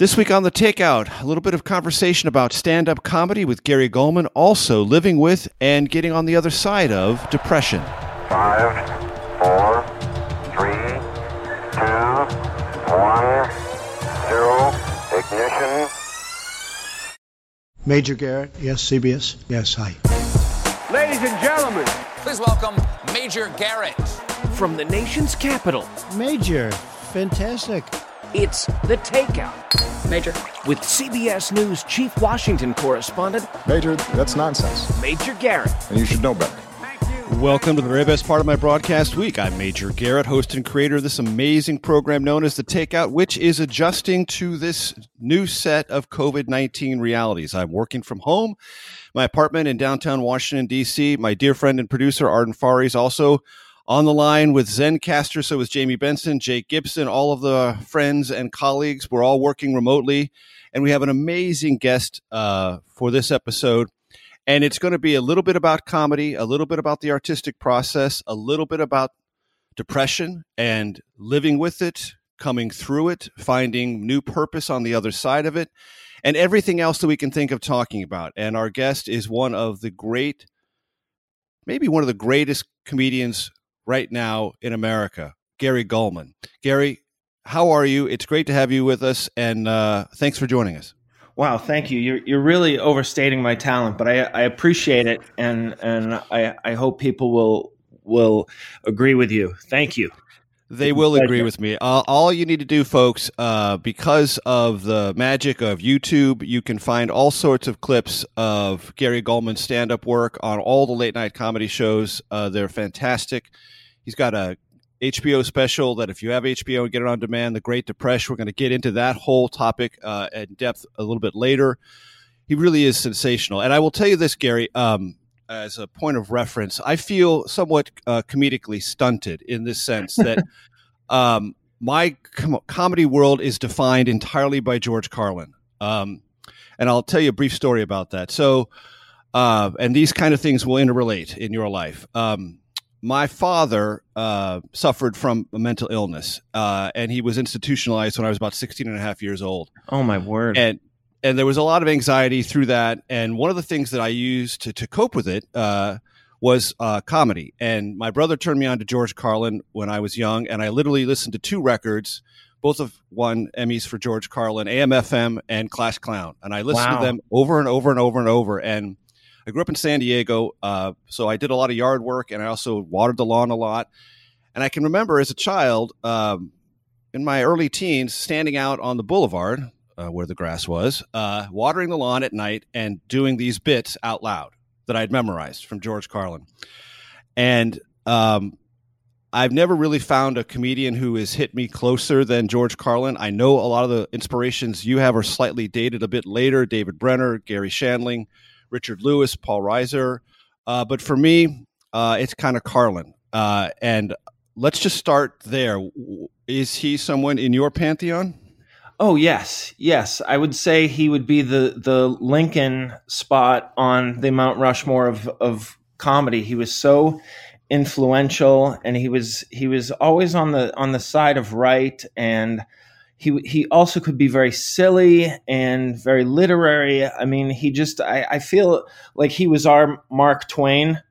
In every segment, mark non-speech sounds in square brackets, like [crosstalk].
This week on The Takeout, a little bit of conversation about stand up comedy with Gary Gulman, also living with and getting on the other side of depression. Five, four, three, two, one, zero, ignition. Major Garrett, yes, CBS, yes, hi. Ladies and gentlemen, Please welcome Major Garrett. from the nation's capital, Major, fantastic. It's The Takeout. Major. With CBS News Chief Washington Correspondent, Major, that's nonsense, Major Garrett. and you should know better. Welcome to the very best part of my broadcast week. I'm Major Garrett, host and creator of this amazing program known as The Takeout, which is adjusting to this new set of COVID 19 realities. I'm working from home, my apartment in downtown Washington, D.C. My dear friend and producer, Arden Farhi, is also on the line with Zencastr. So is Jamie Benson, Jake Gibson, all of the friends and colleagues. We're all working remotely. And we have an amazing guest uh, for this episode. And it's going to be a little bit about comedy, a little bit about the artistic process, a little bit about depression and living with it, coming through it, finding new purpose on the other side of it, and everything else that we can think of talking about. And our guest is one of the great, maybe one of the greatest comedians right now in America, Gary Gulman. Gary, how are you? It's great to have you with us, and uh, thanks for joining us. Wow, thank you. You're you're really overstating my talent, but I, I appreciate it, and and I I hope people will will agree with you. Thank you. They will agree with me. Uh, all you need to do, folks, uh, because of the magic of YouTube, you can find all sorts of clips of Gary Gulman's stand up work on all the late night comedy shows. Uh, they're fantastic. He's got a HBO special that if you have HBO and get it on demand, The Great Depression, we're going to get into that whole topic uh, in depth a little bit later. He really is sensational. And I will tell you this, Gary, um, as a point of reference, I feel somewhat uh, comedically stunted in this sense that [laughs] um, my com- comedy world is defined entirely by George Carlin. Um, and I'll tell you a brief story about that. So, uh, and these kind of things will interrelate in your life. Um, my father uh, suffered from a mental illness, uh, and he was institutionalized when I was about 16 and a half years old Oh my word! and and there was a lot of anxiety through that. And one of the things that I used to to cope with it uh, was uh, comedy. And my brother turned me on to George Carlin when I was young, and I literally listened to two records. Both of won Emmys for George Carlin, AM/FM and Class Clown, and I listened Wow. to them over and over and over and over. And I grew up in San Diego, uh, so I did a lot of yard work, and I also watered the lawn a lot. And I can remember as a child, um, in my early teens, standing out on the boulevard uh, where the grass was, uh, watering the lawn at night and doing these bits out loud that I'd memorized from George Carlin. And um, I've never really found a comedian who has hit me closer than George Carlin. I know a lot of the inspirations you have are slightly dated a bit later David Brenner, Garry Shandling, Richard Lewis, Paul Reiser. Uh, but for me, uh, it's kind of Carlin. Uh, and let's just start there. Is he someone in your pantheon? Oh yes, yes. I would say he would be the the Lincoln spot on the Mount Rushmore of of comedy. He was so influential, and he was he was always on the on the side of right, and he he also could be very silly and very literary. I mean, he just I, I feel like he was our Mark Twain,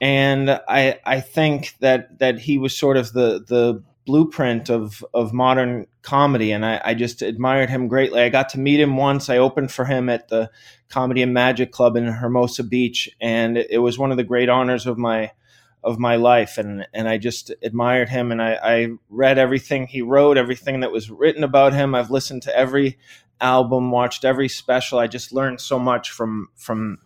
and I I think that that he was sort of the the blueprint of of modern comedy. And I, I just admired him greatly. I got to meet him once. I opened for him at the comedy and magic club in hermosa beach. And it was one of the great honors of my of my life and and i just admired him and i, I read everything he wrote everything that was written about him. I've listened to every album watched every special. I just learned so much from from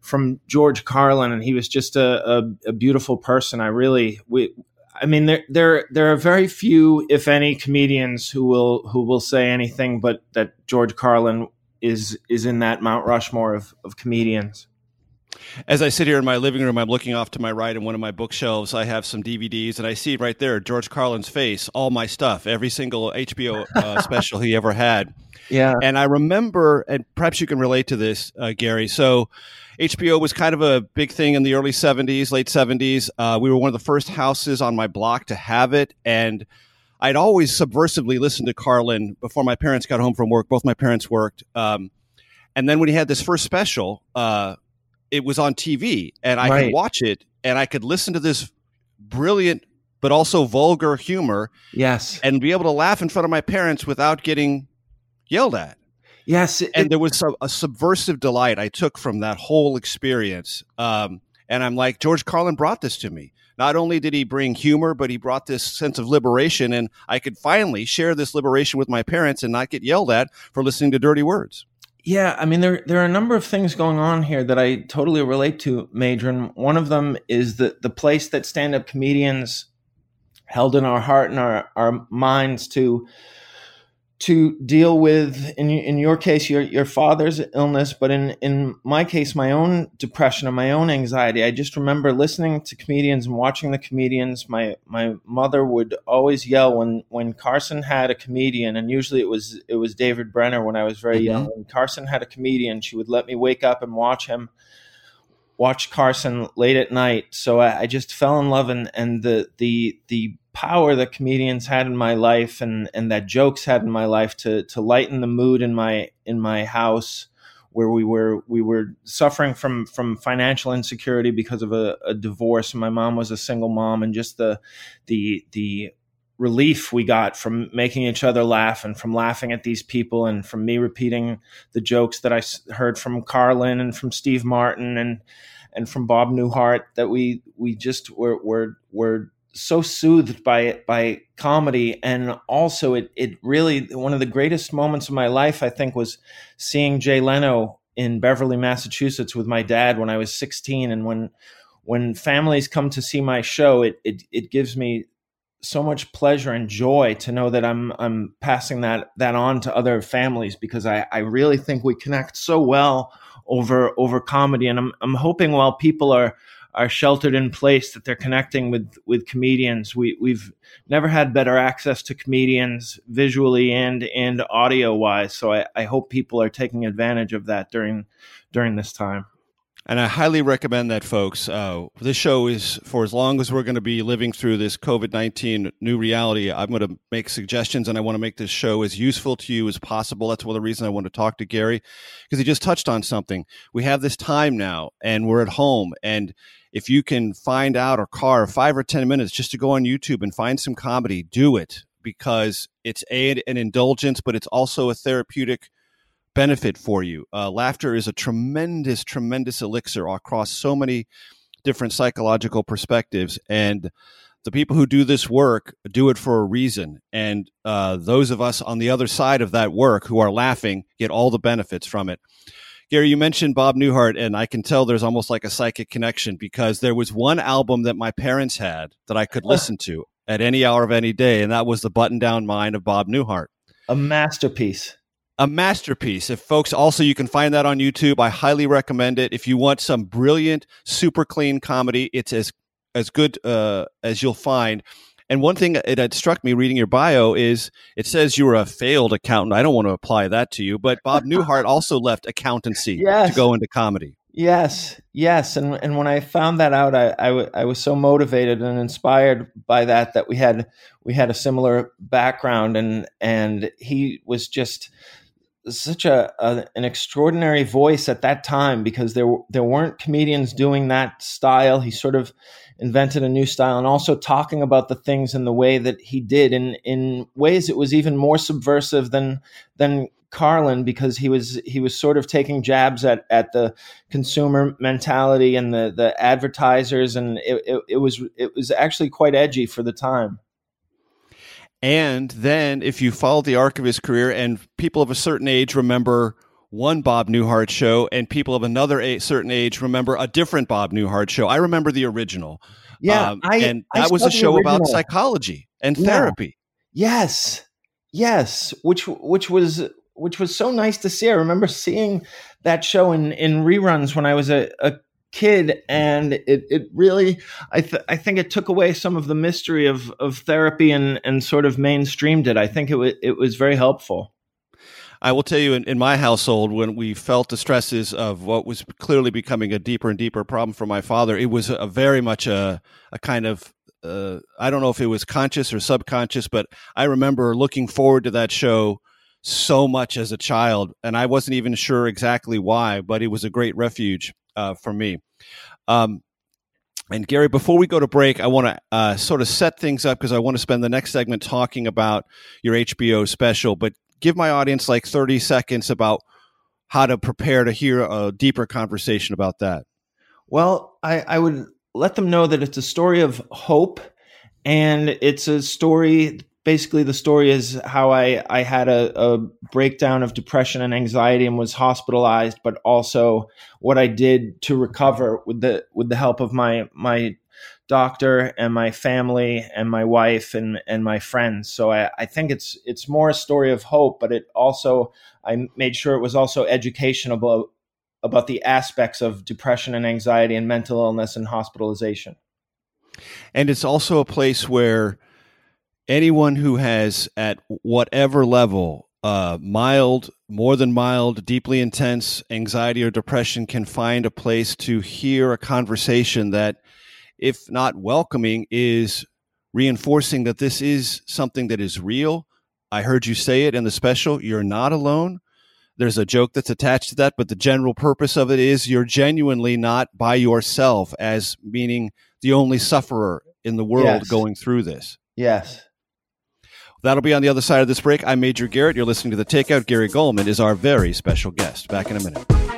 from george carlin and he was just a, a, a beautiful person. I really we I mean, there there there are very few, if any, comedians who will who will say anything but that George Carlin is is in that Mount Rushmore of of comedians. As I sit here in my living room, I'm looking off to my right in one of my bookshelves. I have some DVDs, and I see right there George Carlin's face, all my stuff, every single HBO uh, [laughs] special he ever had. Yeah. And I remember, and perhaps you can relate to this, uh, Gary. So, HBO was kind of a big thing in the early 70s, late 70s. Uh, we were one of the first houses on my block to have it. And I'd always subversively listened to Carlin before my parents got home from work. Both my parents worked. Um, and then when he had this first special, uh, it was on TV and I Right. could watch it and I could listen to this brilliant but also vulgar humor Yes. and be able to laugh in front of my parents without getting yelled at. Yes. it- And there was a, a subversive delight I took from that whole experience. Um, and I'm like, George Carlin brought this to me. Not only did he bring humor, but he brought this sense of liberation, and I could finally share this liberation with my parents and not get yelled at for listening to dirty words. Yeah, I mean there there are a number of things going on here that I totally relate to, Major. One of them is the the place that stand up comedians held in our heart and our, our minds to to deal with in in your case your your father's illness, but in in my case my own depression and my own anxiety. I just remember listening to comedians and watching the comedians. My my mother would always yell when when Carson had a comedian, and usually it was it was David Brenner when I was very young. Mm-hmm. When Carson had a comedian, she would let me wake up and watch him watch Carson late at night. So I, I just fell in love and and the the the power that comedians had in my life and and that jokes had in my life to to lighten the mood in my in my house where we were we were suffering from from financial insecurity because of a, a divorce. My mom was a single mom and just the the the relief we got from making each other laugh and from laughing at these people and from me repeating the jokes that I heard from Carlin and from Steve Martin and and from Bob Newhart that we we just were were were so soothed by it by comedy and also it it really one of the greatest moments of my life I think was seeing Jay Leno in Beverly Massachusetts with my dad when I was 16 and when when families come to see my show it it it gives me so much pleasure and joy to know that I'm I'm passing that that on to other families because I, I really think we connect so well over over comedy and I'm I'm hoping while people are are sheltered in place that they're connecting with with comedians. We we've never had better access to comedians visually and and audio wise. So I, I hope people are taking advantage of that during during this time. And I highly recommend that, folks. Uh, this show is for as long as we're going to be living through this COVID 19 new reality. I'm going to make suggestions and I want to make this show as useful to you as possible. That's one of the reasons I want to talk to Gary because he just touched on something. We have this time now and we're at home. And if you can find out or carve five or 10 minutes just to go on YouTube and find some comedy, do it because it's a, an indulgence, but it's also a therapeutic benefit for you. Uh, laughter is a tremendous, tremendous elixir across so many different psychological perspectives. And the people who do this work do it for a reason. And uh, those of us on the other side of that work who are laughing get all the benefits from it. Gary, you mentioned Bob Newhart, and I can tell there's almost like a psychic connection because there was one album that my parents had that I could listen to at any hour of any day, and that was The Button Down Mind of Bob Newhart A masterpiece. a masterpiece. If folks also you can find that on YouTube, I highly recommend it. If you want some brilliant, super clean comedy, it's as as good uh, as you'll find. And one thing it had struck me reading your bio is it says you were a failed accountant. I don't want to apply that to you, but Bob [laughs] Newhart also left accountancy Yes. to go into comedy. Yes, yes, and and when I found that out, I, I, w- I was so motivated and inspired by that that we had we had a similar background, and and he was just such a, a an extraordinary voice at that time because there there weren't comedians doing that style. He sort of invented a new style and also talking about the things in the way that he did in in ways it was even more subversive than than Carlin because he was he was sort of taking jabs at at the consumer mentality and the the advertisers and it, it, it was it was actually quite edgy for the time. And then if you follow the arc of his career and people of a certain age remember one Bob Newhart show and people of another a- certain age remember a different Bob Newhart show. I remember the original. Yeah, Um, I- and I that was a show about psychology and Yeah. therapy. Yes, yes, which which was which was so nice to see. I remember seeing that show in in reruns when I was a, a kid, and it it really I th- I think it took away some of the mystery of of therapy and and sort of mainstreamed it. I think it was it was very helpful. I will tell you, in, in my household, when we felt the stresses of what was clearly becoming a deeper and deeper problem for my father, it was a very much a, a kind of uh, I don't know if it was conscious or subconscious, but I remember looking forward to that show so much as a child, and I wasn't even sure exactly why, but it was a great refuge uh, for me. Um, and Gary, before we go to break, I want to uh, sort of set things up because I want to spend the next segment talking about your HBO special. But give my audience like 30 seconds about how to prepare to hear a deeper conversation about that. Well, I, I would let them know that it's a story of hope, and it's a story. Basically, the story is how I I had a, a breakdown of depression and anxiety and was hospitalized, but also what I did to recover with the with the help of my my doctor and my family and my wife and and my friends. So I, I think it's it's more a story of hope, but it also I made sure it was also educational about the aspects of depression and anxiety and mental illness and hospitalization. And it's also a place where anyone who has, at whatever level, uh, mild, more than mild, deeply intense anxiety or depression can find a place to hear a conversation that, if not welcoming, is reinforcing that this is something that is real. I heard you say it in the special. You're not alone. There's a joke that's attached to that, but the general purpose of it is you're genuinely not by yourself, as meaning the only sufferer in the world Yes. going through this. Yes. That'll be on the other side of this break. I'm Major Garrett. You're listening to The Takeout. Gary Gulman is our very special guest. Back in a minute.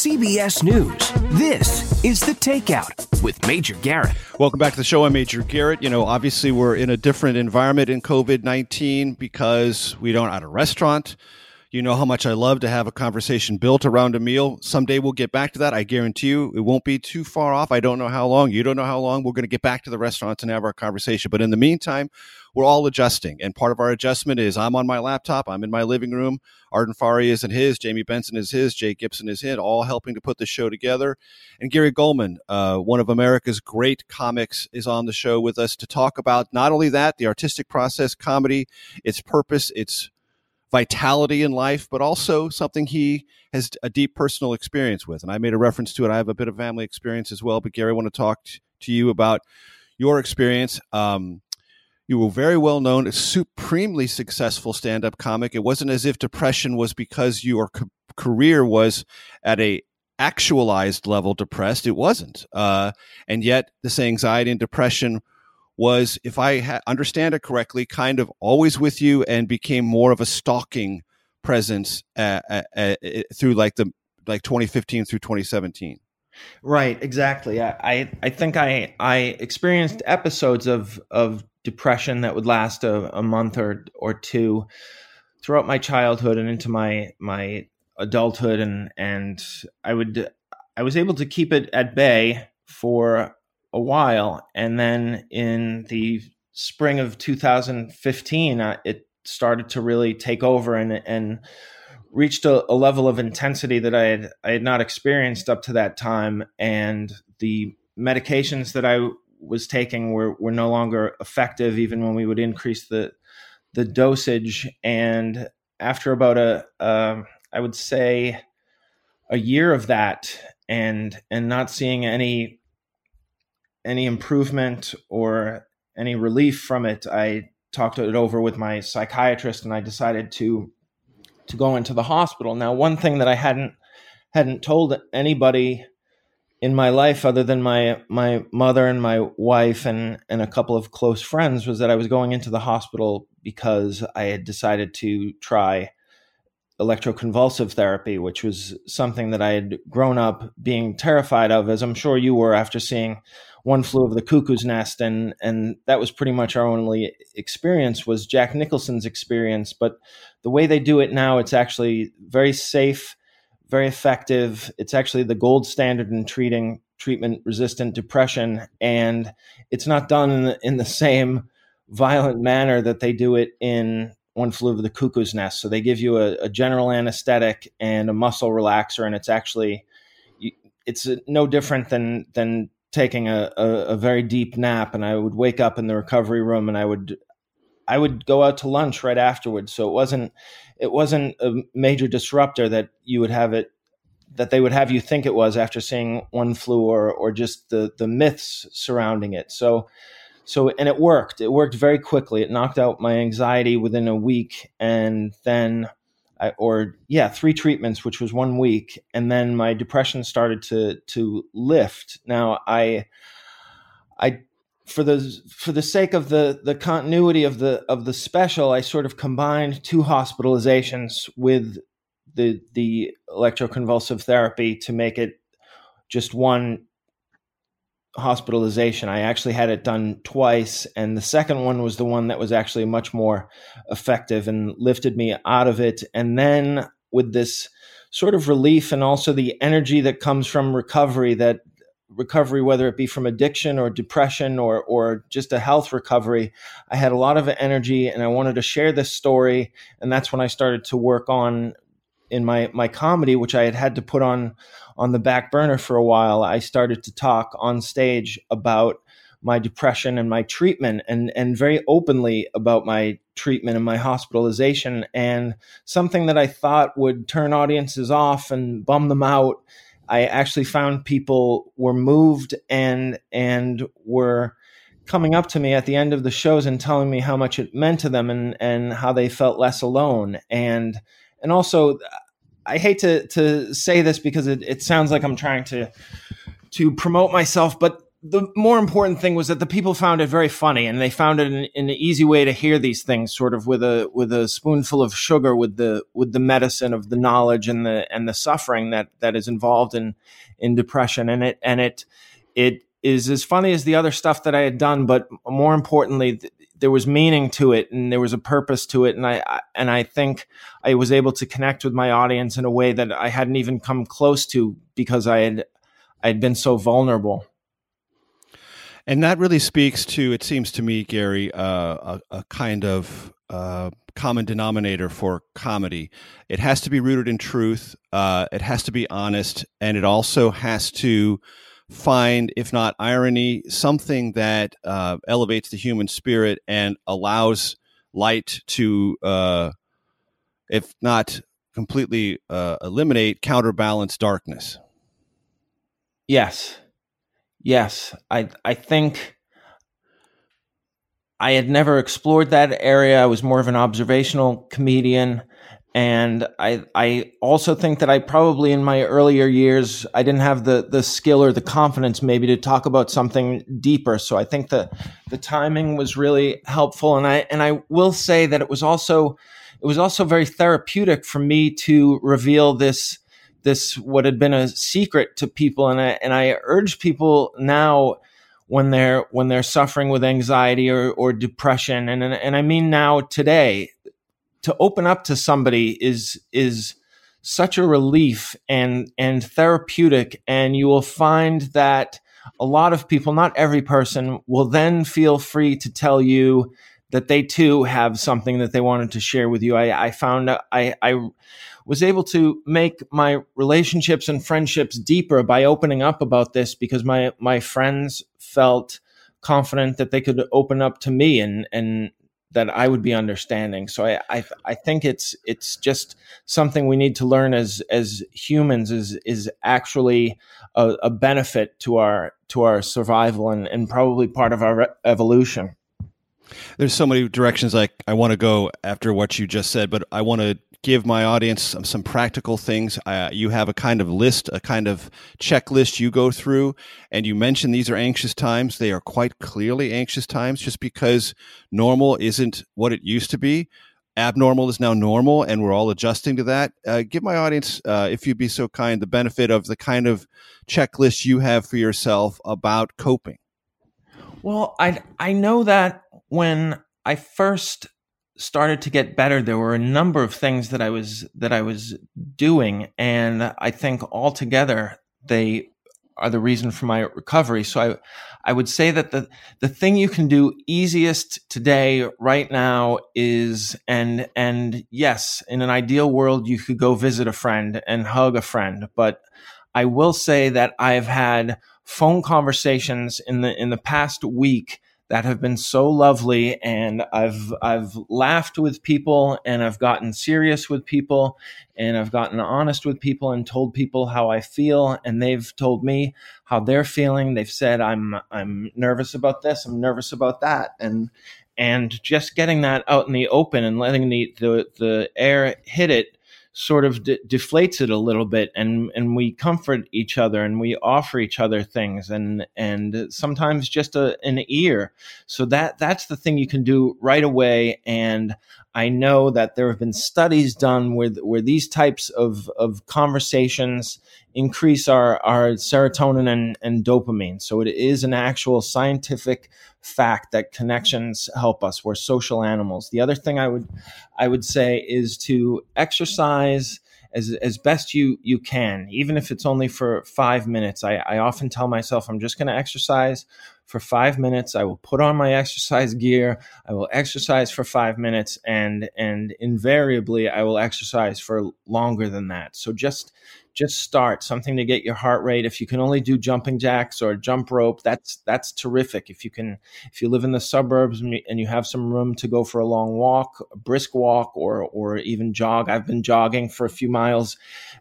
CBS News, this is The Takeout with Major Garrett. Welcome back to the show. I'm Major Garrett. You know, obviously, we're in a different environment in COVID 19 because we don't at a restaurant. You know how much I love to have a conversation built around a meal. Someday we'll get back to that. I guarantee you it won't be too far off. I don't know how long. You don't know how long. We're going to get back to the restaurants and have our conversation. But in the meantime, we're all adjusting. And part of our adjustment is I'm on my laptop, I'm in my living room. Arden Farhi is in his, Jamie Benson is his, Jay Gibson is his, all helping to put the show together. And Gary Gulman, uh, one of America's great comics, is on the show with us to talk about not only that, the artistic process, comedy, its purpose, its vitality in life, but also something he has a deep personal experience with. And I made a reference to it. I have a bit of family experience as well. But Gary, I want to talk t- to you about your experience. Um, you were very well known, a supremely successful stand up comic. It wasn't as if depression was because your career was at a actualized level depressed. It wasn't. Uh, and yet, this anxiety and depression was, if I ha- understand it correctly, kind of always with you and became more of a stalking presence through like the like 2015 through 2017. Right, exactly. I, I, I think I, I experienced episodes of, of depression that would last a, a month or, or two throughout my childhood and into my, my adulthood. And, and I would, I was able to keep it at bay for a while. And then in the spring of 2015, uh, it started to really take over and, and reached a, a, level of intensity that I had I had not experienced up to that time, and the medications that I was taking were were no longer effective, even when we would increase the the dosage. And after about a, uh, I would say, a year of that, and and not seeing any any improvement or any relief from it, I talked it over with my psychiatrist, and I decided to to go into the hospital. Now, one thing that I hadn't hadn't told anybody in my life other than my my mother and my wife and and a couple of close friends was that I was going into the hospital because I had decided to try electroconvulsive therapy, which was something that I had grown up being terrified of, as I'm sure you were after seeing One Flew Over the Cuckoo's Nest, and and that was pretty much our only experience was Jack Nicholson's experience. But the way they do it now, it's actually very safe, very effective. It's actually the gold standard in treating treatment resistant depression, and it's not done in the, in the same violent manner that they do it in one flew over the cuckoo's nest. So they give you a, a general anesthetic and a muscle relaxer, and it's actually it's no different than than taking a, a, a, very deep nap. And I would wake up in the recovery room, and I would I would go out to lunch right afterwards. So it wasn't it wasn't a major disruptor that you would have it that they would have you think it was after seeing one flew or or just the the myths surrounding it. So so and it worked. It worked very quickly. It knocked out my anxiety within a week and then I, or yeah three treatments which was one week and then my depression started to to lift. Now i i for the for the sake of the the continuity of the of the special i sort of combined two hospitalizations with the the electroconvulsive therapy to make it just one hospitalization. I actually had it done twice, and the second one was the one that was actually much more effective and lifted me out of it. And then with this sort of relief and also the energy that comes from recovery that recovery whether it be from addiction or depression or or just a health recovery i had a lot of energy and i wanted to share this story. And that's when i started to work on in my my comedy which i had had to put on on the back burner for a while, I started to talk on stage about my depression and my treatment and and very openly about my treatment and my hospitalization. And something that I thought would turn audiences off and bum them out I actually found people were moved and and were coming up to me at the end of the shows and telling me how much it meant to them and and how they felt less alone. And and also I hate to to say this because it, it sounds like I'm trying to to promote myself, but the more important thing was that the people found it very funny and they found it an, an, easy way to hear these things sort of with a with a spoonful of sugar with the with the medicine of the knowledge and the and the suffering that that is involved in in depression and it and it it is as funny as the other stuff that I had done but more importantly there was meaning to it and there was a purpose to it and I and I think I was able to connect with my audience in a way that I hadn't even come close to because I had I had been so vulnerable. And that really speaks to it seems to me Gary uh, a, a, kind of uh, common denominator for comedy. It has to be rooted in truth, uh, it has to be honest and it also has to find, if not irony, something that uh, elevates the human spirit and allows light to, uh, if not completely uh, eliminate, counterbalance darkness. Yes, yes, I I think. I had never explored that area. I was more of an observational comedian and I I also think that I probably in my earlier years I didn't have the the skill or the confidence maybe to talk about something deeper. So I think the the timing was really helpful, and I and I will say that it was also it was also very therapeutic for me to reveal this this what had been a secret to people, and I and I urge people now when they're when they're suffering with anxiety or, or depression and, and and I mean now today to open up to somebody is is such a relief and and therapeutic. And you will find that a lot of people not every person will then feel free to tell you that they too have something that they wanted to share with you. I, I found I, I was able to make my relationships and friendships deeper by opening up about this because my my friends felt confident that they could open up to me and and that I would be understanding. So I, I, I think it's it's just something we need to learn as as humans is is actually a, a benefit to our to our survival and, and probably part of our re- evolution. There's so many directions like I want to go after what you just said, but I want to give my audience some, some practical things. Uh, you have a kind of list, a kind of checklist you go through, and you mention these are anxious times. They are quite clearly anxious times just because normal isn't what it used to be. Abnormal is now normal, and we're all adjusting to that. Uh, give my audience, uh, if you'd be so kind, the benefit of the kind of checklist you have for yourself about coping. Well, I I know that when I first started to get better, there were a number of things that I was that I was doing, and I think altogether they are the reason for my recovery. So I I would say that the the thing you can do easiest today right now is and and yes, in an ideal world you could go visit a friend and hug a friend, but I will say that I've had phone conversations in the in the past week that have been so lovely and I've I've laughed with people and I've gotten serious with people and I've gotten honest with people and told people how I feel and they've told me how they're feeling. They've said I'm I'm nervous about this I'm nervous about that and and just getting that out in the open and letting the the, the air hit it sort of de- deflates it a little bit and and we comfort each other and we offer each other things and and sometimes just a, an ear. So that that's the thing you can do right away and I know that there have been studies done where where these types of of conversations increase our our serotonin and, and dopamine so it is an actual scientific fact that connections help us. We're social animals. The other thing I would I would say is to exercise as as best you you can, even if it's only for five minutes. I, I often tell myself I'm just going to exercise for five minutes. I will put on my exercise gear. I will exercise for five minutes, and and invariably I will exercise for longer than that. So just just start something to get your heart rate if you can only do jumping jacks or jump rope that's that's terrific if you can if you live in the suburbs and you have some room to go for a long walk a brisk walk or or even jog i've been jogging for a few miles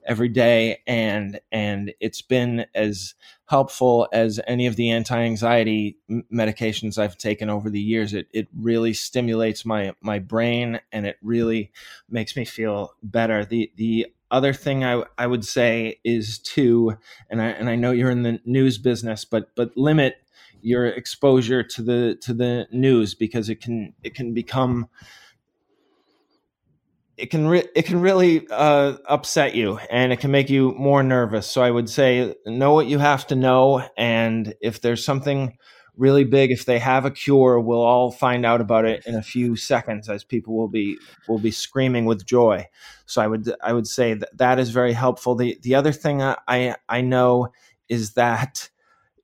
every day and and it's been as helpful as any of the anti-anxiety medications I've taken over the years. It it really stimulates my my brain and it really makes me feel better. The the other thing I, I would say is to, and I and I know you're in the news business, but but limit your exposure to the to the news because it can it can become it can re- it can really uh, upset you and it can make you more nervous. So I would say know what you have to know, and if there's something really big. If they have a cure, we'll all find out about it in a few seconds, as people will be will be screaming with joy. So I would I would say that that is very helpful. The the other thing I I know is that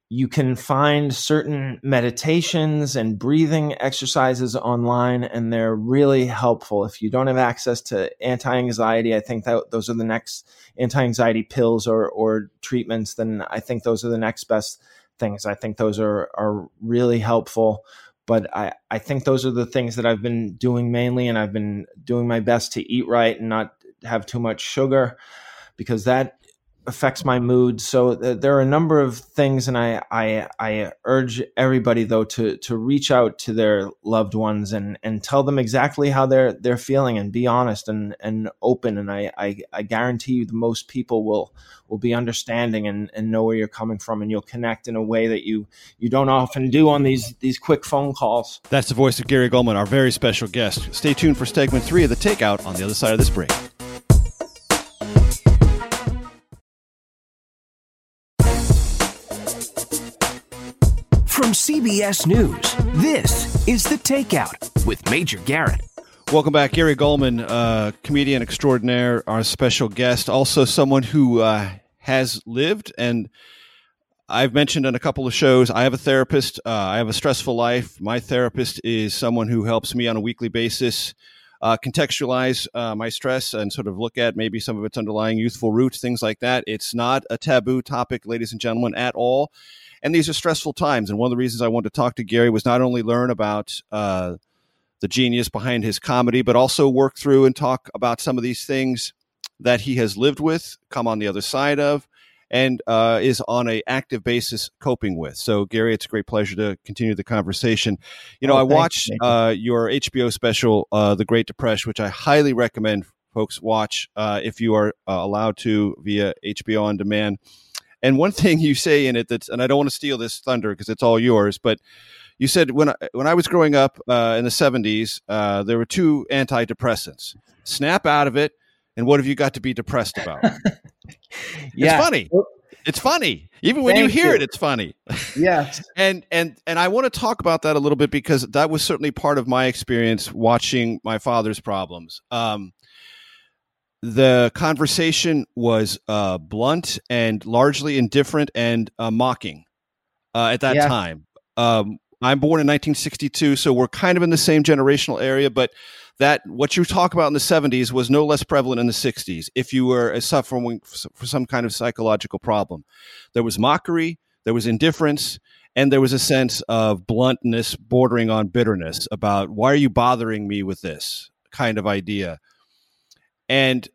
you can find certain meditations and breathing exercises online, and they're really helpful. If you don't have access to anti anxiety, I think that those are the next anti anxiety pills or, or treatments, then I think those are the next best things. I think those are are really helpful. But I, I think those are the things that I've been doing mainly, and I've been doing my best to eat right and not have too much sugar because that affects my mood. So th- there are a number of things, and I, I I urge everybody though to to reach out to their loved ones and and tell them exactly how they're they're feeling and be honest and and open. And I I, I guarantee you, the most people will will be understanding and and know where you're coming from, and you'll connect in a way that you you don't often do on these these quick phone calls. That's the voice of Gary Gulman, our very special guest. Stay tuned for segment three of the Takeout on the other side of this break. CBS News, this is The Takeout with Major Garrett. Welcome back, Gary Gulman, uh, comedian extraordinaire, our special guest, also someone who uh, has lived and I've mentioned on a couple of shows. I have a therapist. Uh, I have a stressful life. My therapist is someone who helps me on a weekly basis uh, contextualize uh, my stress and sort of look at maybe some of its underlying youthful roots, things like that. It's not a taboo topic, ladies and gentlemen, at all. And these are stressful times. And one of the reasons I wanted to talk to Gary was not only learn about uh, the genius behind his comedy, but also work through and talk about some of these things that he has lived with, come on the other side of, and uh, is on a active basis coping with. So, Gary, it's a great pleasure to continue the conversation. You know, Oh, I watched Nathan. uh, your HBO special, uh, The Great Depression, which I highly recommend folks watch uh, if you are uh, allowed to via HBO on demand. And one thing you say in it that's, and I don't want to steal this thunder because it's all yours, but you said when I, when I was growing up uh, in the 70s, uh, there were two antidepressants. Snap out of it, and what have you got to be depressed about? [laughs] yeah. It's funny. It's funny. Even when Thank you hear you. it, it's funny. [laughs] Yes. and and and I want to talk about that a little bit because that was certainly part of my experience watching my father's problems. Um, the conversation was uh, blunt and largely indifferent and uh, mocking uh, at that Yeah. time. Um, I'm born in 1962, so we're kind of in the same generational area, but that what you talk about in the 70s was no less prevalent in the 60s. If you were uh, suffering for some kind of psychological problem, there was mockery, there was indifference, and there was a sense of bluntness bordering on bitterness about why are you bothering me with this kind of idea. And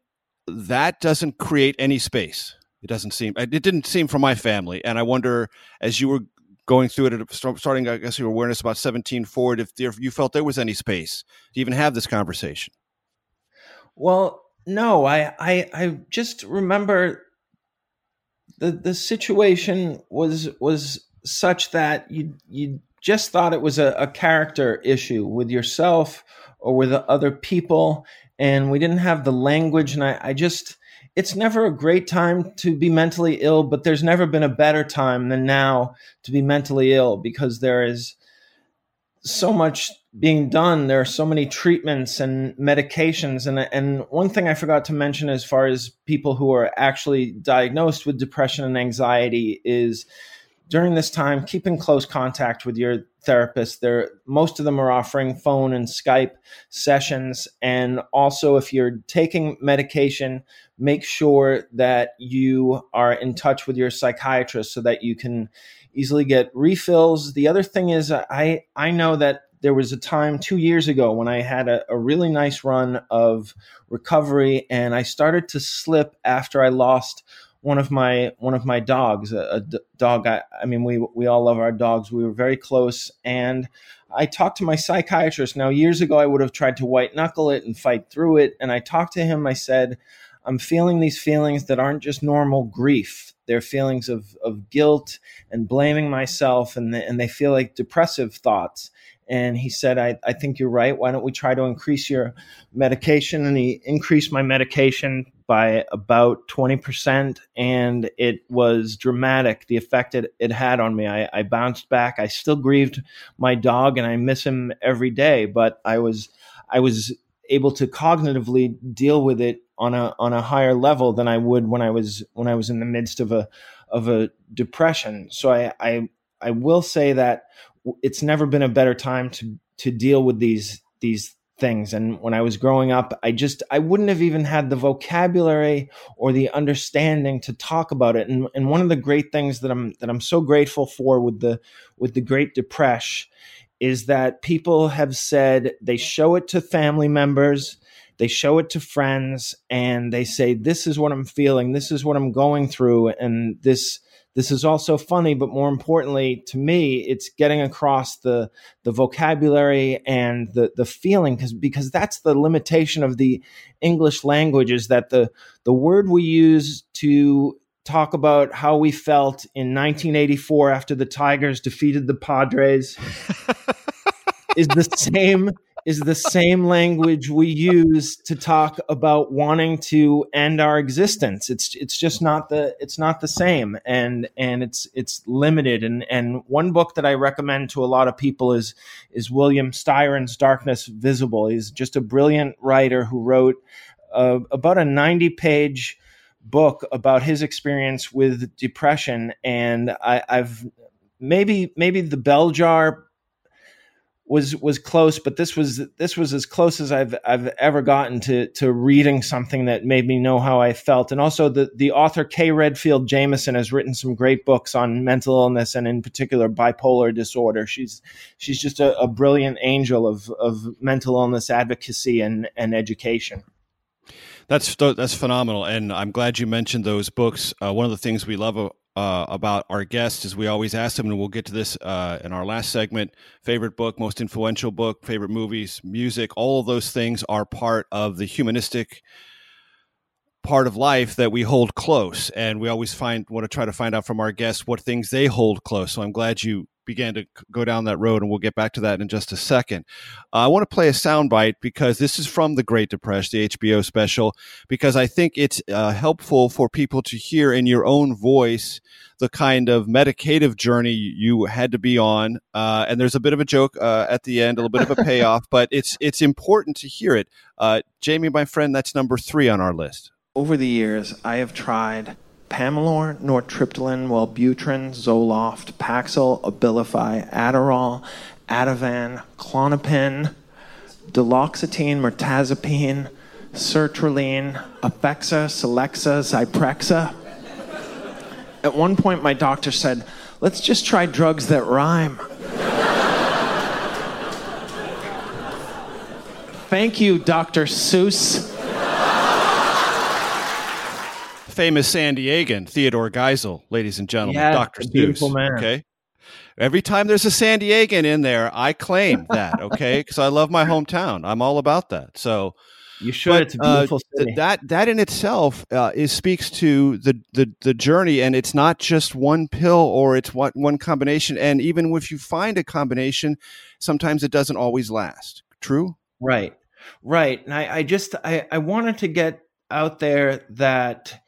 that doesn't create any space. It doesn't seem. It didn't seem for my family, and I wonder as you were going through it, starting, I guess, your awareness about seventeen forward, if there, you felt there was any space to even have this conversation. Well, no, I, I, I just remember the the situation was was such that you you just thought it was a, a character issue with yourself or with other people, and we didn't have the language, and I, I just it's never a great time to be mentally ill, but there's never been a better time than now to be mentally ill because there is so much being done. There are so many treatments and medications. And, and one thing I forgot to mention as far as people who are actually diagnosed with depression and anxiety is during this time, keep in close contact with your therapist. There, most of them are offering phone and Skype sessions. And also, if you're taking medication, make sure that you are in touch with your psychiatrist so that you can easily get refills. The other thing is, I I know that there was a time two years ago when I had a, a really nice run of recovery, and I started to slip after I lost one of my one of my dogs, a, dog. I, I mean, we we all love our dogs. We were very close, and I talked to my psychiatrist. Now, years ago, I would have tried to white knuckle it and fight through it. And I talked to him. I said, I'm feeling these feelings that aren't just normal grief. They're feelings of, of guilt and blaming myself, and, they, and they feel like depressive thoughts. And he said, I, I think you're right. Why don't we try to increase your medication? And he increased my medication by about 20%. And it was dramatic, the effect it, it had on me. I, I bounced back. I still grieved my dog and I miss him every day, but I was, I was able to cognitively deal with it on a on a higher level than I would when I was when I was in the midst of a of a depression. So I I, I will say that it's never been a better time to to deal with these these things. And when i was growing up i just i wouldn't have even had the vocabulary or the understanding to talk about it. And, and one of the great things that i'm that i'm so grateful for with the with the great depression is that people have said they show it to family members they show it to friends and they say this is what i'm feeling. This is what i'm going through and this this is also funny but more importantly to me it's getting across the the vocabulary and the the feeling because because that's the limitation of the english language is that the the word we use to talk about how we felt in 1984 after the tigers defeated the padres [laughs] is the same is the same language we use to talk about wanting to end our existence. It's it's just not the it's not the same and and it's it's limited and and one book that I recommend to a lot of people is is William Styron's Darkness Visible. He's just a brilliant writer who wrote uh, about a 90 page book about his experience with depression and I, I've maybe maybe the bell jar was was close, but this was this was as close as I've I've ever gotten to to reading something that made me know how I felt. And also the the author Kay Redfield Jamison has written some great books on mental illness and in particular bipolar disorder. She's she's just a, a brilliant angel of of mental illness advocacy and and education. That's that's phenomenal, and I'm glad you mentioned those books. Uh, one of the things we love uh, about our guests is we always ask them, and we'll get to this uh, in our last segment. Favorite book, most influential book, favorite movies, music, all of those things are part of the humanistic part of life that we hold close, and we always find want to try to find out from our guests what things they hold close. So I'm glad you began to go down that road, and we'll get back to that in just a second. Uh, I want to play a soundbite because this is from The Great Depression, the HBO special, because I think it's uh, helpful for people to hear in your own voice the kind of medicative journey you had to be on. Uh, and there's a bit of a joke uh, at the end, a little bit of a [laughs] payoff, but it's it's important to hear it. Uh, Jamie, my friend, that's number three on our list. Over the years, I have tried Pamelor, Nortriptyline, Wellbutrin, Zoloft, Paxil, Abilify, Adderall, Ativan, Klonopin, Duloxetine, Mirtazapine, Sertraline, Effexor, Celexa, Zyprexa. At one point, my doctor said, let's just try drugs that rhyme. Thank you, Dr. Seuss. Famous San Diegan, Theodore Geisel, ladies and gentlemen, Dr. Seuss. Okay. Every time there's a San Diegan in there, I claim that, [laughs] okay? Because I love my hometown. I'm all about that. So You should. but, it's a uh, beautiful th- city. that that in itself uh, is speaks to the, the the journey, and it's not just one pill or it's one one combination. And even if you find a combination, sometimes it doesn't always last. True. Right. Right. And I, I just I, I wanted to get out there that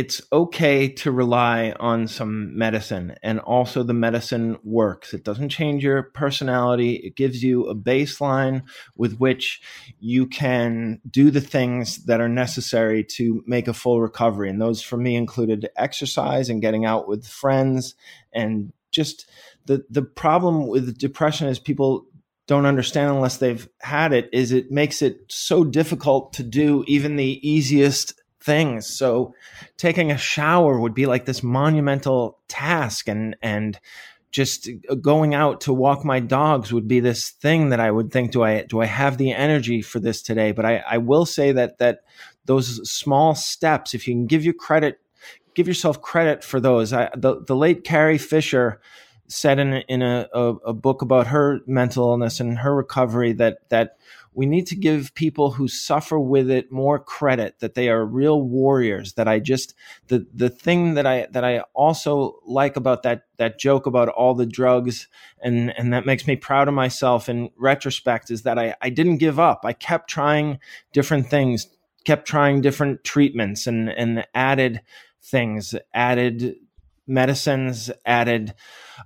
it's okay to rely on some medicine and also the medicine works. It doesn't change your personality. It gives you a baseline with which you can do the things that are necessary to make a full recovery. And those for me included exercise and getting out with friends and just the the problem with depression is people don't understand unless they've had it is it makes it so difficult to do even the easiest things. So taking a shower would be like this monumental task and and just going out to walk my dogs would be this thing that I would think do I do I have the energy for this today but I I will say that that those small steps if you can give you credit give yourself credit for those I the, the late Carrie Fisher said in in a, a, a book about her mental illness and her recovery that that we need to give people who suffer with it more credit that they are real warriors that i just the the thing that i that i also like about that that joke about all the drugs and and that makes me proud of myself in retrospect is that i i didn't give up. I kept trying different things kept trying different treatments and and added things added medicines added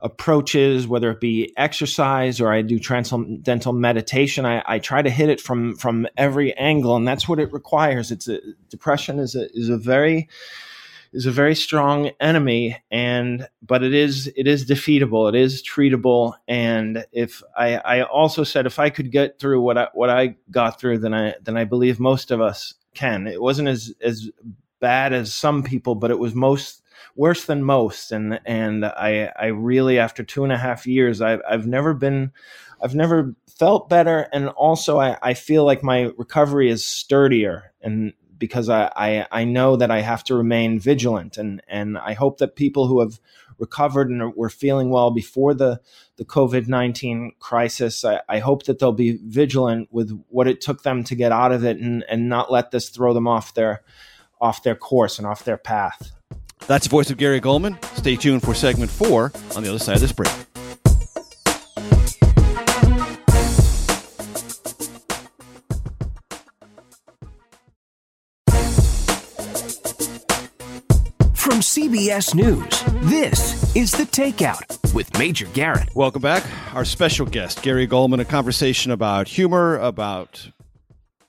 approaches, whether it be exercise or I do transcendental meditation. I, I try to hit it from from every angle, and that's what it requires. It's a depression is a is a very is a very strong enemy, and but it is it is defeatable. It is treatable, and if I, I also said if I could get through what I what I got through, then I then I believe most of us can. It wasn't as as bad as some people, but it was most worse than most. And and i i really after two and a half years i've, I've never been i've never felt better. And also I, I feel like my recovery is sturdier. And because I, I i know that i have to remain vigilant. And and i hope that people who have recovered and were feeling well before the the covid-19 crisis I, I hope that they'll be vigilant with what it took them to get out of it and and not let this throw them off their off their course and off their path That's the voice of Gary Gulman. Stay tuned for segment four on the other side of this break. From CBS News, this is The Takeout with Major Garrett. Welcome back. Our special guest, Gary Gulman, a conversation about humor, about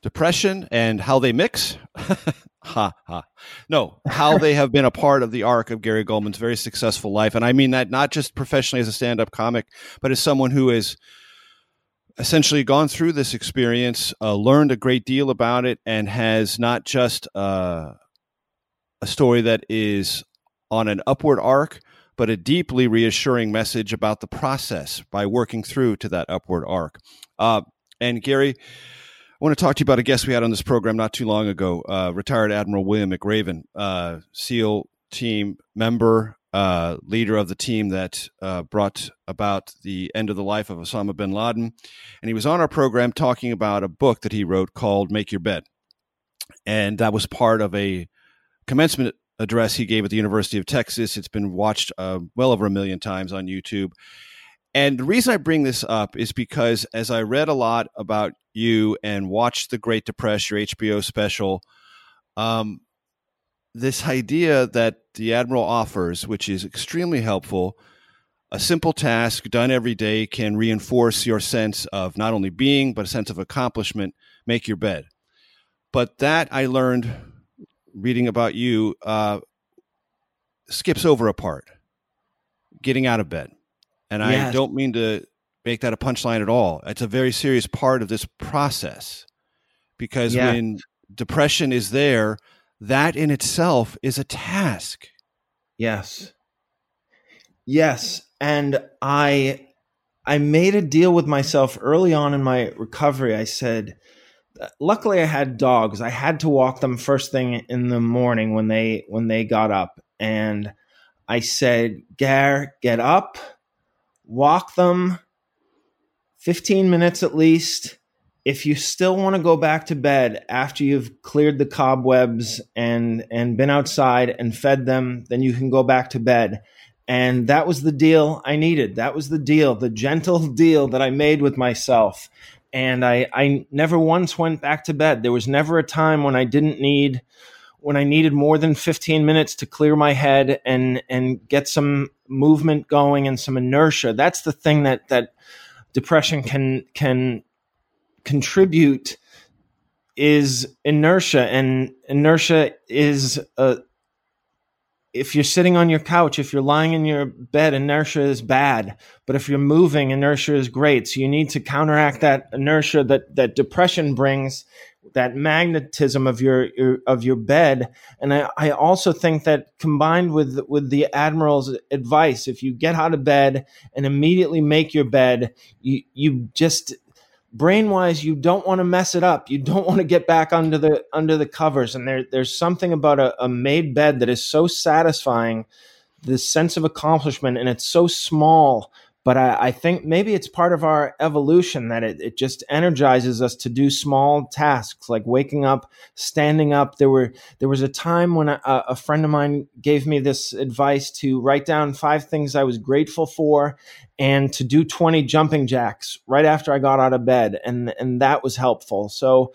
depression, and how they mix. [laughs] ha ha. No, how they have been a part of the arc of Gary Gulman's very successful life. And I mean that not just professionally as a stand up comic, but as someone who has essentially gone through this experience, uh, learned a great deal about it, and has not just uh, a story that is on an upward arc, but a deeply reassuring message about the process by working through to that upward arc. Uh, and Gary, want to talk to you about a guest we had on this program not too long ago, uh, retired Admiral William McRaven, uh, SEAL team member, uh, leader of the team that uh, brought about the end of the life of Osama bin Laden. And he was on our program talking about a book that he wrote called Make Your Bed. And that was part of a commencement address he gave at the University of Texas. It's been watched uh, well over a million times on YouTube. And the reason I bring this up is because as I read a lot about you and watched The Great Depression, your HBO special, um, this idea that the Admiral offers, which is extremely helpful, a simple task done every day can reinforce your sense of not only being, but a sense of accomplishment. Make your bed. But that I learned reading about you uh, skips over a part getting out of bed. And yes. I don't mean to make that a punchline at all. It's a very serious part of this process because yeah. when depression is there, that in itself is a task. Yes. Yes, and I I made a deal with myself early on in my recovery. I said luckily I had dogs. I had to walk them first thing in the morning when they when they got up and I said, "Gar, get up, walk them 15 minutes at least if you still want to go back to bed after you've cleared the cobwebs and and been outside and fed them, then you can go back to bed. And that was the deal I needed. That was the deal, the gentle [laughs] deal that I made with myself. And I, I never once went back to bed. There was never a time when I didn't need, when I needed more than 15 minutes to clear my head and, and get some movement going and some inertia. That's the thing that, that depression can, can contribute is inertia and inertia is a if you're sitting on your couch, if you're lying in your bed, inertia is bad. But if you're moving, inertia is great. So you need to counteract that inertia that, that depression brings, that magnetism of your, your of your bed. And I, I also think that combined with with the admiral's advice, if you get out of bed and immediately make your bed, you you just brain wise you don't want to mess it up you don't want to get back under the under the covers and there there's something about a, a made bed that is so satisfying the sense of accomplishment and it's so small but I, I, think maybe it's part of our evolution that it, it just energizes us to do small tasks like waking up, standing up. There were there was a time when a, a friend of mine gave me this advice to write down five things I was grateful for, and to do twenty jumping jacks right after I got out of bed, and and that was helpful. So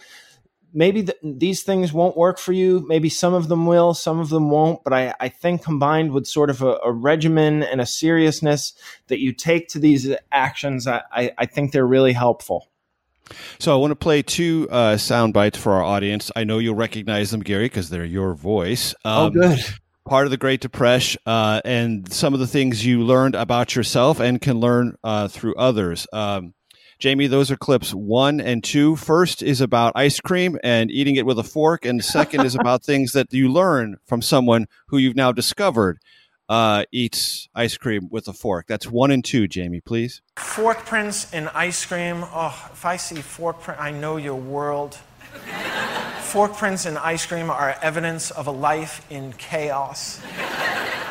maybe th- these things won't work for you. Maybe some of them will, some of them won't. But I, I think combined with sort of a, a, regimen and a seriousness that you take to these actions, I, I, I think they're really helpful. So I want to play two uh, sound bites for our audience. I know you'll recognize them, Gary, because they're your voice. Oh, um, oh, good. Part of the Great Depression uh, and some of the things you learned about yourself and can learn uh, through others. Um, Jamie, those are clips one and two. First is about ice cream and eating it with a fork, and the second is about [laughs] things that you learn from someone who you've now discovered uh, eats ice cream with a fork. That's one and two, Jamie, please. Fork prints in ice cream. Oh, if I see fork print, I know your world. fork prints in ice cream are evidence of a life in chaos.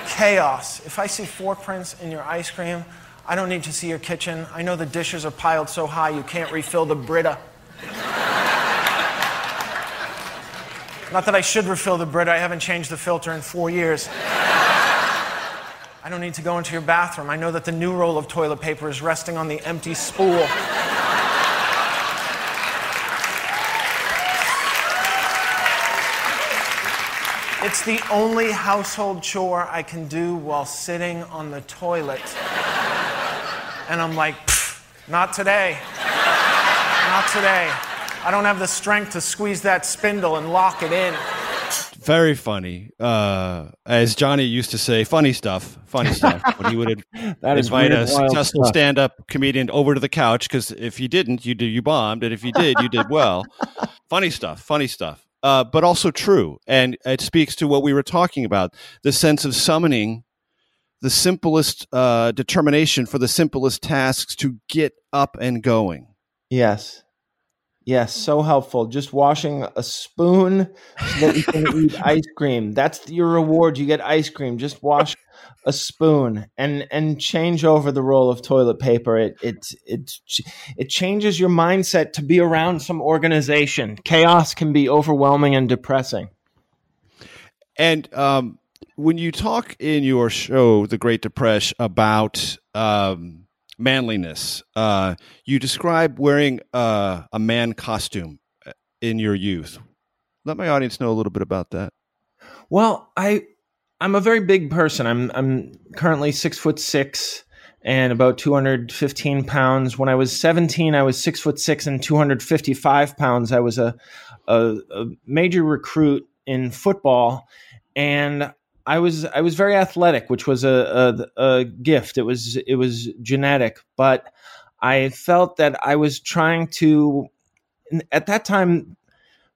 chaos. If I see fork prints in your ice cream, I don't need to see your kitchen. I know the dishes are piled so high you can't refill the Brita. Not that I should refill the Brita, I haven't changed the filter in four years. I don't need to go into your bathroom. I know that the new roll of toilet paper is resting on the empty spool. It's the only household chore I can do while sitting on the toilet. And I'm like, not today. not today. I don't have the strength to squeeze that spindle and lock it in. Very funny. Uh, as Johnny used to say, funny stuff. Funny stuff. when he would [laughs] invite a successful stand up comedian over to the couch, because if you didn't, you, did, you bombed. And if you did, you did well. [laughs] funny stuff. Funny stuff. Uh, but also true. And it speaks to what we were talking about the sense of summoning the simplest uh, determination for the simplest tasks to get up and going. Yes. Yes, so helpful. Just washing a spoon so that you can eat [laughs] ice cream. That's your reward. You get ice cream. Just wash a spoon and and change over the roll of toilet paper. It it it it changes your mindset to be around some organization. Chaos can be overwhelming and depressing And um, when you talk in your show, The Great Depression, about um, manliness, uh, you describe wearing uh, a man costume uh, in your youth. Let my audience know a little bit about that. Well, I I'm a very big person. I'm I'm currently six foot six and about 215 pounds. When I was 17, I was six foot six and 255 pounds. I was a, a, a major recruit in football, and I was I was very athletic, which was a, a, a gift. It was it was genetic, but I felt that I was trying to. At that time,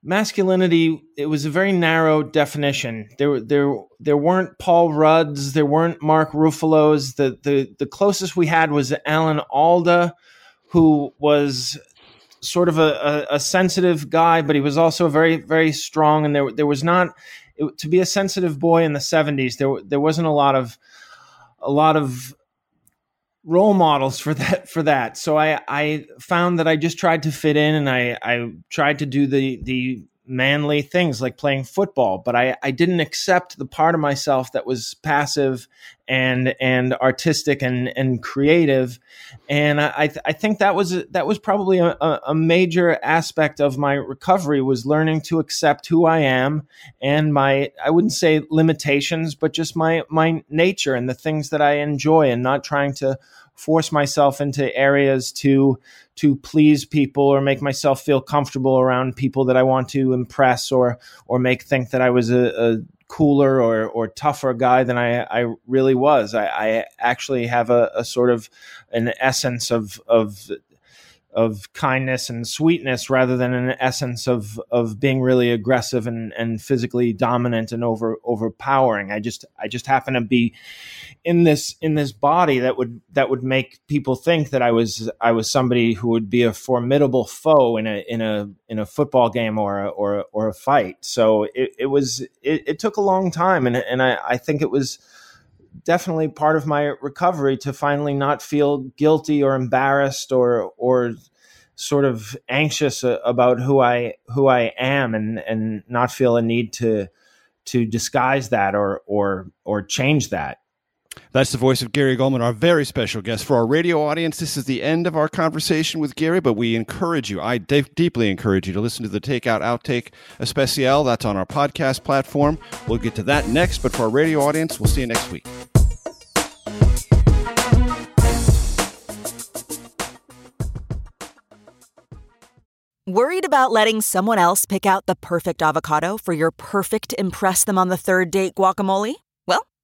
masculinity it was a very narrow definition there there there weren't paul rudds there weren't mark ruffalo's the the the closest we had was alan alda who was sort of a, a, a sensitive guy but he was also very very strong and there there was not it, to be a sensitive boy in the 70s there there wasn't a lot of a lot of role models for that for that. So i i found that i just tried to fit in and i i tried to do the the manly things like playing football but i i didn't accept the part of myself that was passive and and artistic and and creative. And i i think that was that was probably a, a major aspect of my recovery was learning to accept who i am and my i wouldn't say limitations but just my my nature and the things that i enjoy and not trying to force myself into areas to to please people or make myself feel comfortable around people that I want to impress or or make think that I was a, a cooler or or tougher guy than I I really was. I, I actually have a, a, sort of an essence of of of kindness and sweetness rather than an essence of of being really aggressive and and physically dominant and over overpowering. I just I just happen to be in this in this body that would that would make people think that I was I was somebody who would be a formidable foe in a in a in a football game or a, or a, or a fight. So it, it was it, it took a long time and and I, I think it was definitely part of my recovery to finally not feel guilty or embarrassed or or sort of anxious about who I who I am and and not feel a need to to disguise that or or or change that. That's the voice of Gary Gulman, our very special guest. For our radio audience, this is the end of our conversation with Gary, but we encourage you, I de- deeply encourage you to listen to the Takeout Outtake Especial. That's on our podcast platform. We'll get to that next, but for our radio audience, we'll see you next week. Worried about letting someone else pick out the perfect avocado for your perfect Impress Them on the Third Date guacamole?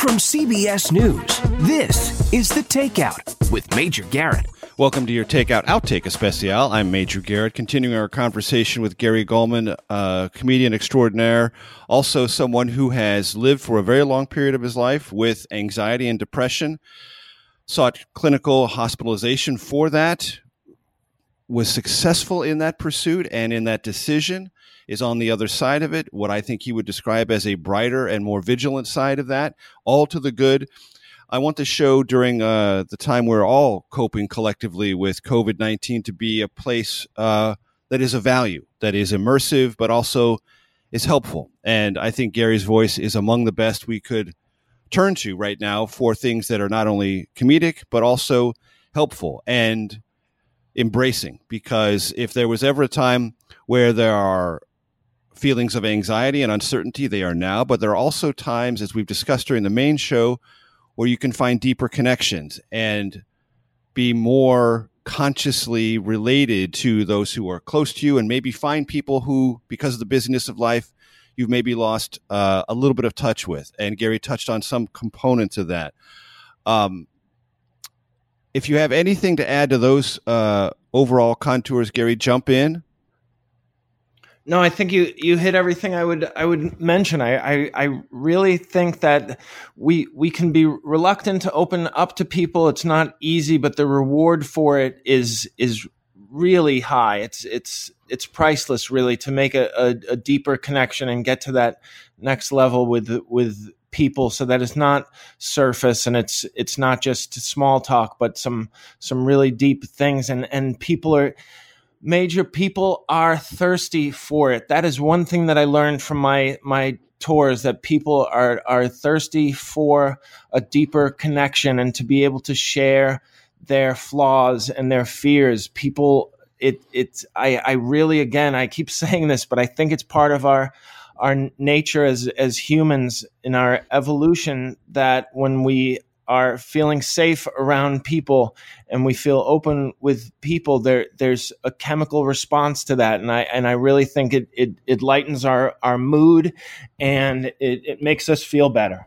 From CBS News, this is The Takeout with Major Garrett. Welcome to your Takeout Outtake Especial. I'm Major Garrett, continuing our conversation with Gary Gulman, a comedian extraordinaire, also someone who has lived for a very long period of his life with anxiety and depression sought clinical hospitalization for that, was successful in that pursuit and in that decision, is on the other side of it, what I think he would describe as a brighter and more vigilant side of that, all to the good. I want the show during uh, the time we're all coping collectively with COVID 19 to be a place uh, that is a value, that is immersive, but also is helpful. And I think Gary's voice is among the best we could turn to right now for things that are not only comedic but also helpful and embracing because if there was ever a time where there are feelings of anxiety and uncertainty they are now but there are also times as we've discussed during the main show where you can find deeper connections and be more consciously related to those who are close to you and maybe find people who because of the busyness of life you've maybe lost uh, a little bit of touch with. And Gary touched on some components of that. Um, if you have anything to add to those uh, overall contours, Gary, jump in. No, I think you you hit everything I would I would mention. I, I I really think that we we can be reluctant to open up to people. It's not easy, but the reward for it is is really high. It's it's it's priceless, really, to make a, a, a deeper connection and get to that next level with with people so that it's not surface and it's it's not just small talk but some some really deep things and and people are major people are thirsty for it. That is one thing that I learned from my my tours that people are are thirsty for a deeper connection and to be able to share their flaws and their fears. People it it's I I really again I keep [laughs] saying this but I think it's part of our our nature as as humans in our evolution that when we are feeling safe around people and we feel open with people there there's a chemical response to that. And i and i really think it it, it lightens our our mood and it, it makes us feel better.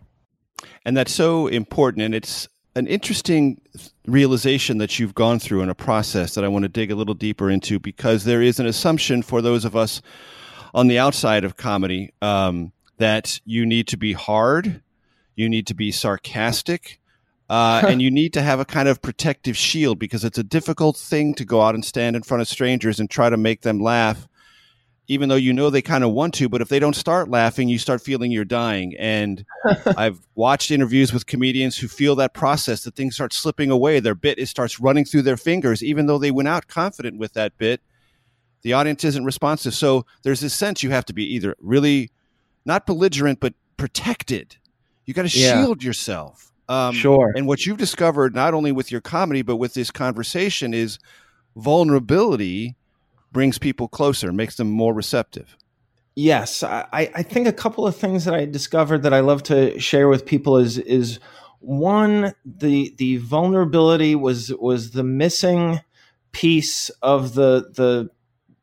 And that's so important. And it's an interesting realization that you've gone through in a process that I want to dig a little deeper into because there is an assumption for those of us on the outside of comedy um, that you need to be hard, you need to be sarcastic, uh, [laughs] and you need to have a kind of protective shield because it's a difficult thing to go out and stand in front of strangers and try to make them laugh, even though you know they kind of want to. But if they don't start laughing, you start feeling you're dying. And [laughs] I've watched interviews with comedians who feel that process, that things start slipping away. Their bit it starts running through their fingers, even though they went out confident with that bit. The audience isn't responsive. So there's this sense you have to be either really not belligerent, but protected. You got to Yeah. shield yourself. Um, Sure. And what you've discovered, not only with your comedy, but with this conversation, is vulnerability brings people closer, makes them more receptive. Yes, I, I think a couple of things that I discovered that I love to share with people is is one the the vulnerability was was the missing piece of the the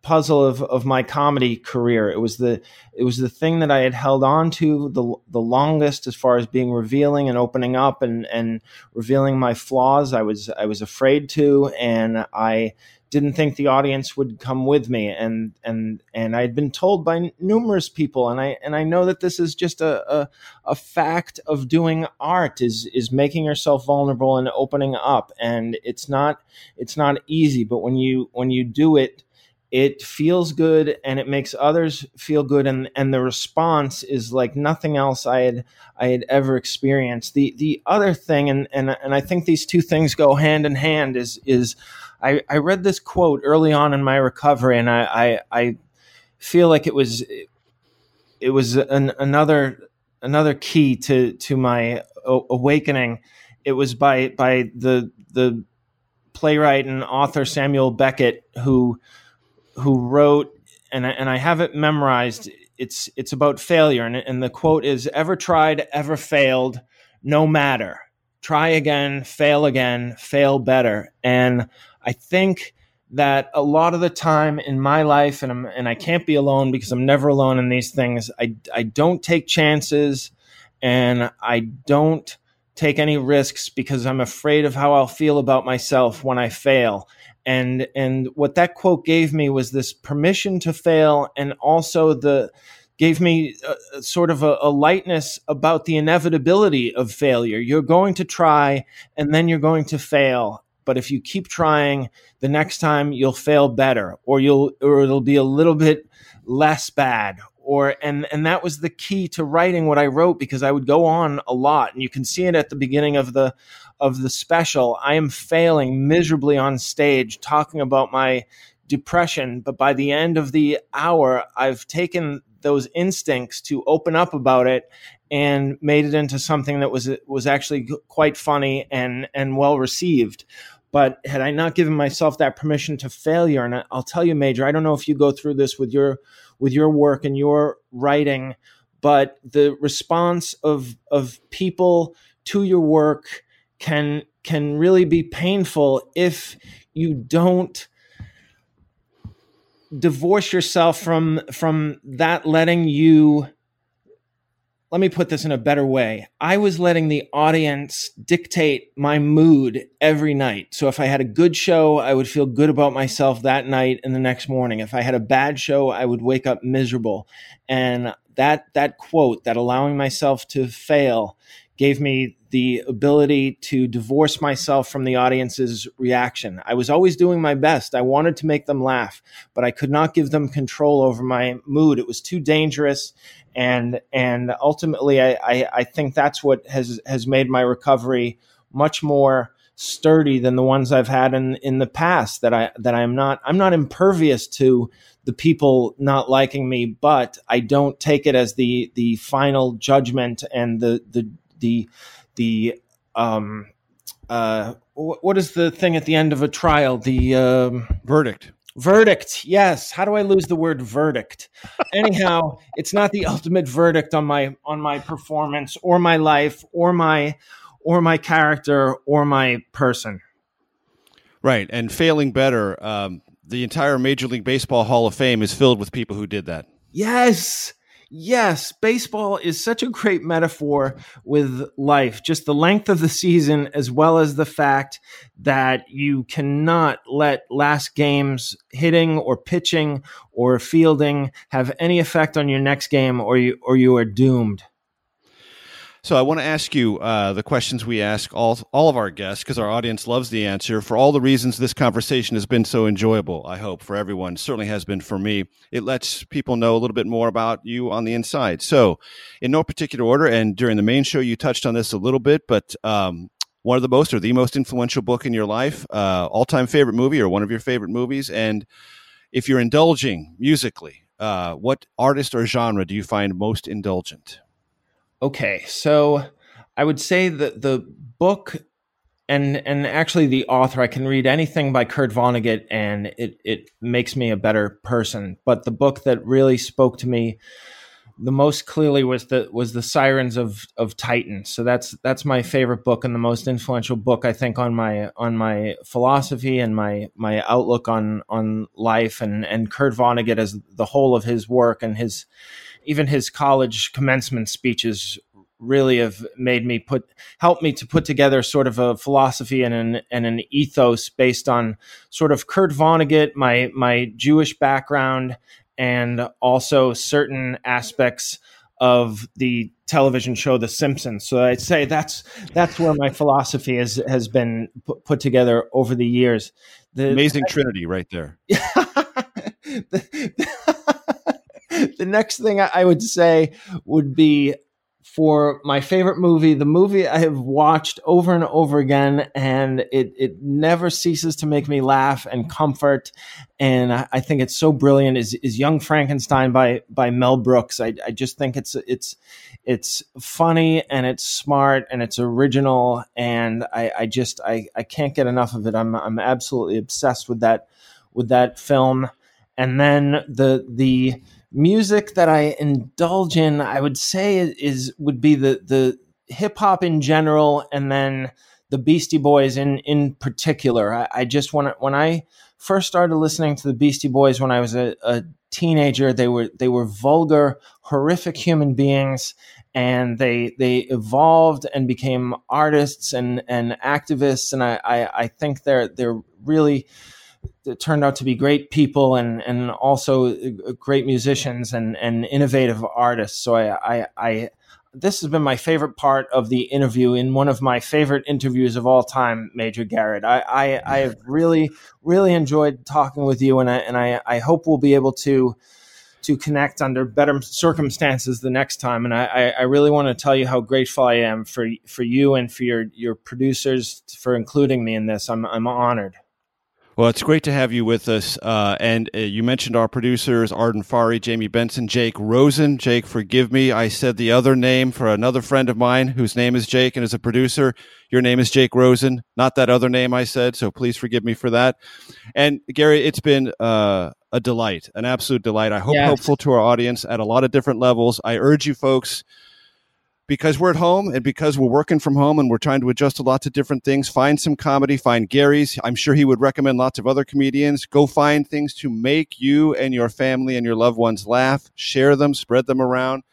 puzzle of, of my comedy career. It was the it was the thing that I had held on to the the longest as far as being revealing and opening up and and revealing my flaws. I was I was afraid to and I didn't think the audience would come with me and and and I had been told by numerous people and I and I know that this is just a, a a fact of doing art is is making yourself vulnerable and opening up and it's not it's not easy but when you when you do it it feels good and it makes others feel good and and the response is like nothing else I had I had ever experienced. The the other thing and and and I think these two things go hand in hand is is I, I read this quote early on in my recovery and I I, I feel like it was it was an, another another key to to my awakening. It was by by the the playwright and author Samuel Beckett who who wrote and I, and I have it memorized. It's it's about failure and and the quote is ever tried ever failed no matter try again fail again fail better and I think that a lot of the time in my life and I'm, and I can't be alone because I'm never alone in these things I I don't take chances and I don't take any risks because I'm afraid of how I'll feel about myself when I fail. And and what that quote gave me was this permission to fail and also the gave me a, sort of a, a lightness about the inevitability of failure. You're going to try and then you're going to fail. But if you keep trying, the next time you'll fail better or you'll or it'll be a little bit less bad or and and that was the key to writing what I wrote because I would go on a lot and you can see it at the beginning of the of the special. I am failing miserably on stage talking about my depression but by the end of the hour I've taken those instincts to open up about it and made it into something that was was actually quite funny and and well received. But had I not given myself that permission to failure, and I'll tell you, Major, I don't know if you go through this with your with your work and your writing, but the response of of people to your work can can really be painful if you don't divorce yourself from from that letting you let me put this in a better way. I was letting the audience dictate my mood every night. So if I had a good show, I would feel good about myself that night and the next morning. If I had a bad show, I would wake up miserable. And that that quote, that allowing myself to fail, gave me the ability to divorce myself from the audience's reaction. I was always doing my best. I wanted to make them laugh, but I could not give them control over my mood. It was too dangerous and and ultimately I, I, I think that's what has has made my recovery much more sturdy than the ones I've had in in the past that I that I'm not I'm not impervious to the people not liking me but I don't take it as the the final judgment and the the the the um uh what is the thing at the end of a trial the um, verdict Verdict. Yes. How do I lose the word verdict? Anyhow, [laughs] it's not the ultimate verdict on my on my performance or my life or my or my character or my person. Right. And failing better, um, the entire Major League Baseball Hall of Fame is filled with people who did that. Yes yes, baseball is such a great metaphor with life, just the length of the season, as well as the fact that you cannot let last game's hitting or pitching or fielding have any effect on your next game or you, or you are doomed. So I want to ask you uh, the questions we ask all all of our guests because our audience loves the answer. For all the reasons this conversation has been so enjoyable, I hope for everyone certainly has been for me. It lets people know a little bit more about you on the inside. So, in no particular order, and during the main show, you touched on this a little bit, but um, one of the most or the most influential book in your life, uh, all time favorite movie or one of your favorite movies, and if you're indulging musically, uh, what artist or genre do you find most indulgent? Okay, so I would say that the book and and actually the author, I can read anything by Kurt Vonnegut and it it makes me a better person. But the book that really spoke to me the most clearly was the was the Sirens of of Titan. So that's that's my favorite book and the most influential book I think on my on my philosophy and my my outlook on on life and and Kurt Vonnegut as the whole of his work and his even his college commencement speeches really have made me put helped me to put together sort of a philosophy and an and an ethos based on sort of Kurt Vonnegut, my my Jewish background, and also certain aspects of the television show The Simpsons. So I'd say that's that's where my philosophy has has been put, together over the years. The amazing trinity right there. [laughs] the, [laughs] the next thing I would say would be for my favorite movie, the movie I have watched over and over again, and it it never ceases to make me laugh and comfort. And I, I think it's so brilliant. Is is Young Frankenstein by by Mel Brooks? I, I just think it's it's it's funny and it's smart and it's original, and I, I just I, I can't get enough of it. I'm I'm absolutely obsessed with that with that film. And then the the music that I indulge in, I would say is would be the the hip hop in general, and then the Beastie Boys in in particular. I, I just want to when I first started listening to the Beastie Boys when I was a, a teenager, they were they were vulgar, horrific human beings, and they they evolved and became artists and and activists, and I I, I think they're they're really turned out to be great people and and also uh, great musicians and and innovative artists. So I I, I this has been my favorite part of the interview in one of my favorite interviews of all time, Major Garrett. I, I, I have really, really enjoyed talking with you, and I, and I, I hope we'll be able to to connect under better circumstances the next time. And I, I really want to tell you how grateful I am for for you and for your your producers for including me in this. I'm I'm honored. Well, it's great to have you with us. Uh, and uh, you mentioned our producers, Arden Farhi, Jamie Benson, Jake Rosen. Jake, forgive me. I said the other name for another friend of mine whose name is Jake and is a producer. Your name is Jake Rosen, not that other name I said. So please forgive me for that. And Gary, it's been uh, a delight, an absolute delight. I hope yes. helpful to our audience at a lot of different levels. I urge you folks because we're at home and because we're working from home and we're trying to adjust to lots of different things, find some comedy, find Gary's. I'm sure he would recommend lots of other comedians. Go find things to make you and your family and your loved ones laugh, share them, spread them around.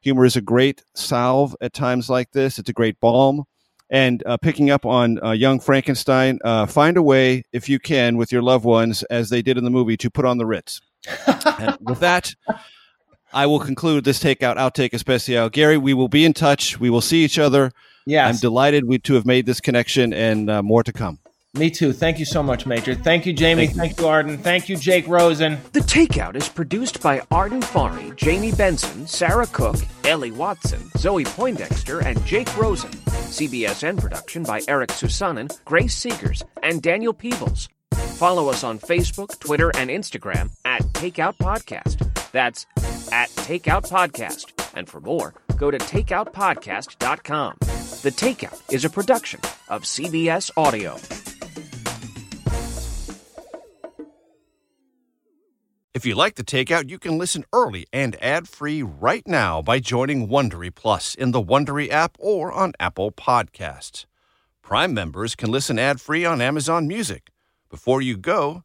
Humor is a great salve at times like this. It's a great balm. And uh, picking up on uh, Young Frankenstein, uh, find a way, if you can, with your loved ones, as they did in the movie, to put on the Ritz. [laughs] and with that, I will conclude this takeout outtake especial. Gary, we will be in touch. We will see each other. Yes. I'm delighted we, to have made this connection and uh, more to come. Me too. Thank you so much, Major. Thank you, Jamie. Thank you, Thank you Arden. Thank you, Jake Rosen. The Takeout is produced by Arden Farhi, Jamie Benson, Sarah Cook, Ellie Watson, Zoe Poindexter, and Jake Rosen. CBSN production by Eric Susanen, Grace Seegers, and Daniel Peebles. Follow us on Facebook, Twitter, and Instagram at Takeout Podcast. That's at Takeout Podcast. And for more, go to takeoutpodcast.com. The Takeout is a production of CBS Audio. If you like the takeout, you can listen early and ad-free right now by joining Wondery Plus in the Wondery app or on Apple Podcasts. Prime members can listen ad-free on Amazon Music. Before you go,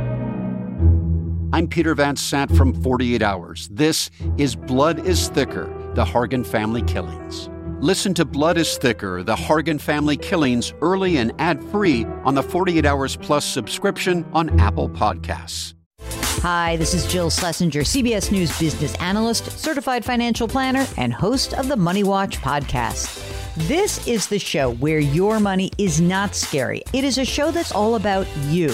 I'm Peter Van Sant from 48 Hours. This is Blood is Thicker The Hargan Family Killings. Listen to Blood is Thicker The Hargan Family Killings early and ad free on the 48 Hours Plus subscription on Apple Podcasts. Hi, this is Jill Schlesinger, CBS News business analyst, certified financial planner, and host of the Money Watch podcast. This is the show where your money is not scary. It is a show that's all about you.